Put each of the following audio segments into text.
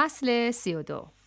فصل 32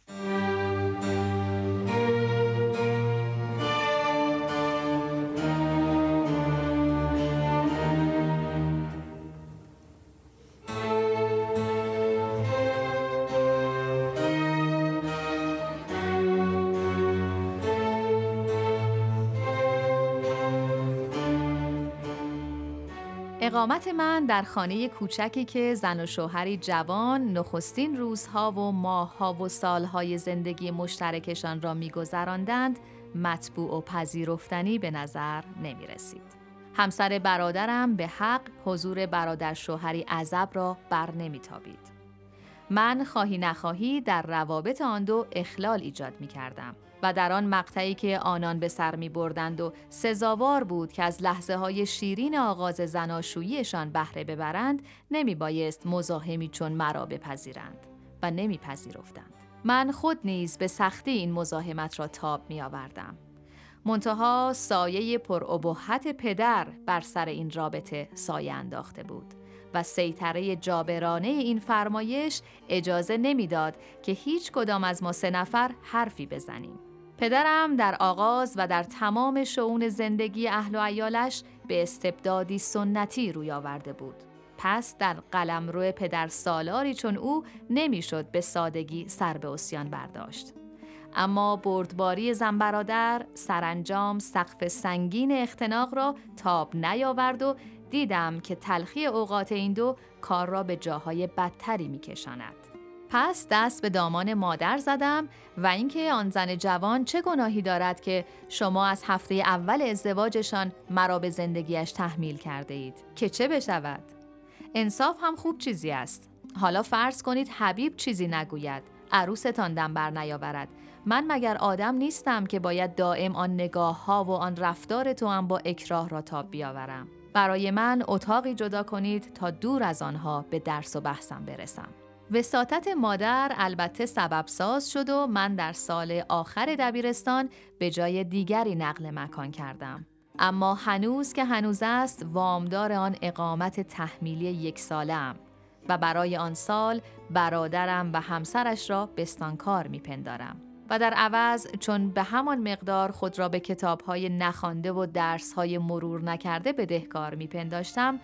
اقامت من در خانه کوچکی که زن و شوهری جوان نخستین روزها و ماهها و سالهای زندگی مشترکشان را میگذراندند مطبوع و پذیرفتنی به نظر نمی رسید. همسر برادرم به حق حضور برادر شوهری عذب را بر نمی تابید. من خواهی نخواهی در روابط آن دو اخلال ایجاد می کردم. و در آن مقطعی که آنان به سر می بردند و سزاوار بود که از لحظه های شیرین آغاز زناشوییشان بهره ببرند نمی بایست مزاحمی چون مرا بپذیرند و نمی پذیرفتند. من خود نیز به سختی این مزاحمت را تاب می آوردم. منتها سایه پرابهت پدر بر سر این رابطه سایه انداخته بود و سیطره جابرانه این فرمایش اجازه نمی‌داد که هیچ کدام از ما سه نفر حرفی بزنیم. پدرم در آغاز و در تمام شعون زندگی اهل و ایالش به استبدادی سنتی روی آورده بود. پس در قلمرو پدر سالاری چون او نمی‌شد به سادگی سر به اسیان برداشت. اما بردباری زن برادر سرانجام سقف سنگین اختناق را تاب نیاورد و دیدم که تلخی اوقات این دو کار را به جاهای بدتری میکشاند. پس دست به دامان مادر زدم و اینکه آن زن جوان چه گناهی دارد که شما از هفته اول ازدواجشان مرا به زندگیش تحمیل کرده اید که چه بشود؟ انصاف هم خوب چیزی است. حالا فرض کنید حبیب چیزی نگوید. عروستان دم بر نیاورد. من مگر آدم نیستم که باید دائم آن نگاه ها و آن رفتار تو هم با اکراه را تاب بیاورم؟ برای من اتاقی جدا کنید تا دور از آنها به درس و بحثم برسم. وساطت مادر البته سبب ساز شد و من در سال آخر دبیرستان به جای دیگری نقل مکان کردم. اما هنوز که هنوز است وامدار آن اقامت تحمیلی یک سالم و برای آن سال برادرم و همسرش را بستانکار میپندارم. و در عوض چون به همان مقدار خود را به کتابهای نخوانده و درسهای مرور نکرده بدهکار میپنداشتم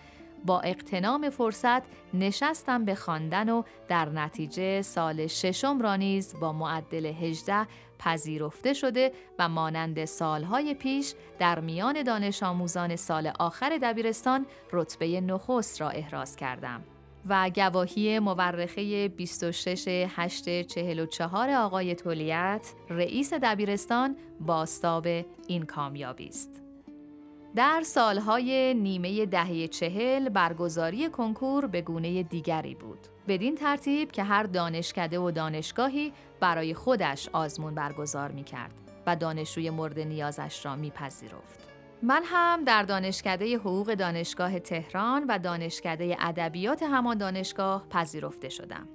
با اقتنام فرصت نشستم به خواندن و در نتیجه سال ششم را نیز با معدل 18 پذیرفته شده و مانند سالهای پیش در میان دانش آموزان سال آخر دبیرستان رتبه نخست را احراز کردم. و گواهی مورخه 26 8 44 آقای تولیت رئیس دبیرستان باستاب این کامیابی است. در سالهای نیمه دهه چهل برگزاری کنکور به گونه دیگری بود. بدین ترتیب که هر دانشکده و دانشگاهی برای خودش آزمون برگزار می کرد و دانشجوی مورد نیازش را میپذیرفت. من هم در دانشکده حقوق دانشگاه تهران و دانشکده ادبیات همان دانشگاه پذیرفته شدم.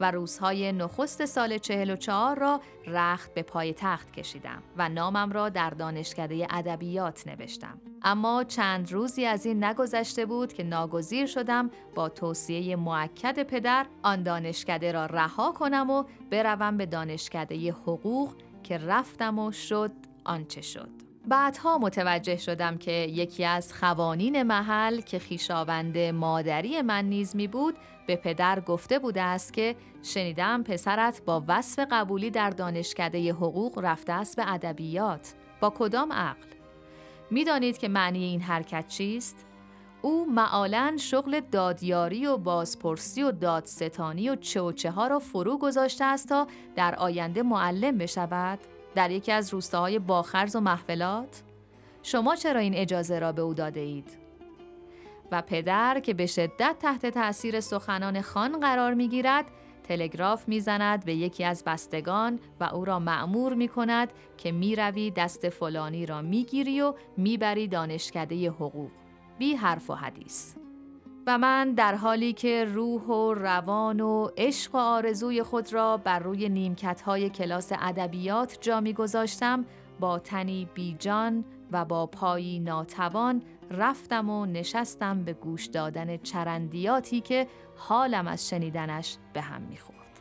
و روزهای نخست سال 44 را رخت به پای تخت کشیدم و نامم را در دانشکده ادبیات نوشتم. اما چند روزی از این نگذشته بود که ناگزیر شدم با توصیه معکد پدر آن دانشکده را رها کنم و بروم به دانشکده حقوق که رفتم و شد آنچه شد. بعدها متوجه شدم که یکی از خوانین محل که خیشاوند مادری من نیز می بود به پدر گفته بوده است که شنیدم پسرت با وصف قبولی در دانشکده حقوق رفته است به ادبیات. با کدام عقل؟ می‌دانید که معنی این حرکت چیست؟ او معالا شغل دادیاری و بازپرسی و دادستانی و چه و ها را فرو گذاشته است تا در آینده معلم بشود؟ در یکی از روستاهای باخرز و محفلات شما چرا این اجازه را به او داده اید و پدر که به شدت تحت تأثیر سخنان خان قرار می گیرد تلگراف می‌زند به یکی از بستگان و او را معمور می کند که می روی دست فلانی را می گیری و می بری دانشکده حقوق. بی حرف و حدیث. و من در حالی که روح و روان و عشق و آرزوی خود را بر روی نیمکت های کلاس ادبیات جا می گذاشتم با تنی بیجان و با پایی ناتوان رفتم و نشستم به گوش دادن چرندیاتی که حالم از شنیدنش به هم می‌خورد.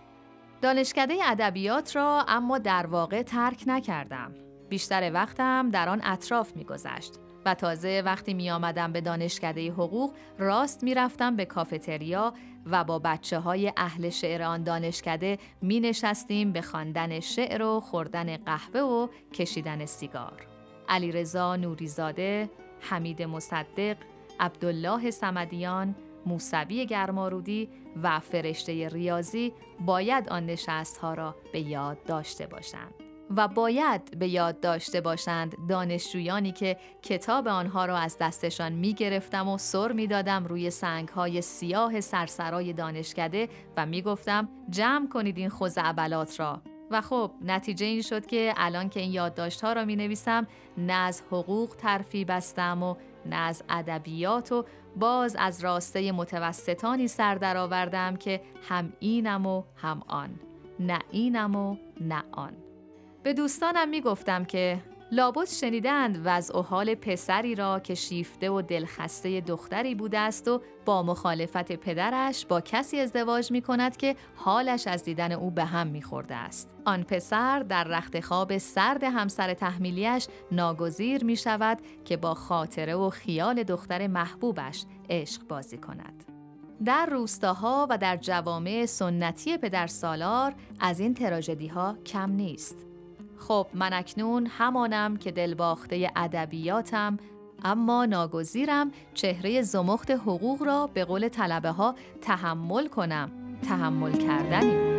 دانشکده ادبیات را اما در واقع ترک نکردم. بیشتر وقتم در آن اطراف میگذشت و تازه وقتی می آمدم به دانشکده حقوق راست می رفتم به کافتریا و با بچه های اهل شعر آن دانشکده می نشستیم به خواندن شعر و خوردن قهوه و کشیدن سیگار. علی رضا نوریزاده، حمید مصدق، عبدالله سمدیان، موسوی گرمارودی و فرشته ریاضی باید آن نشست ها را به یاد داشته باشند. و باید به یاد داشته باشند دانشجویانی که کتاب آنها را از دستشان می گرفتم و سر می دادم روی سنگ های سیاه سرسرای دانشکده و می گفتم جمع کنید این خوزعبلات را. و خب نتیجه این شد که الان که این یادداشت ها را می نویسم نه از حقوق ترفی بستم و نه از ادبیات و باز از راسته متوسطانی سر درآوردم که هم اینم و هم آن. نه اینم و نه آن. به دوستانم می گفتم که لابد شنیدند وضع و حال پسری را که شیفته و دلخسته دختری بوده است و با مخالفت پدرش با کسی ازدواج می کند که حالش از دیدن او به هم می خورده است. آن پسر در رخت خواب سرد همسر تحمیلیش ناگزیر می شود که با خاطره و خیال دختر محبوبش عشق بازی کند. در روستاها و در جوامع سنتی پدر سالار از این تراژدی ها کم نیست. خب من اکنون همانم که دلباخته ادبیاتم اما ناگزیرم چهره زمخت حقوق را به قول طلبه ها تحمل کنم. تحمل کردنی.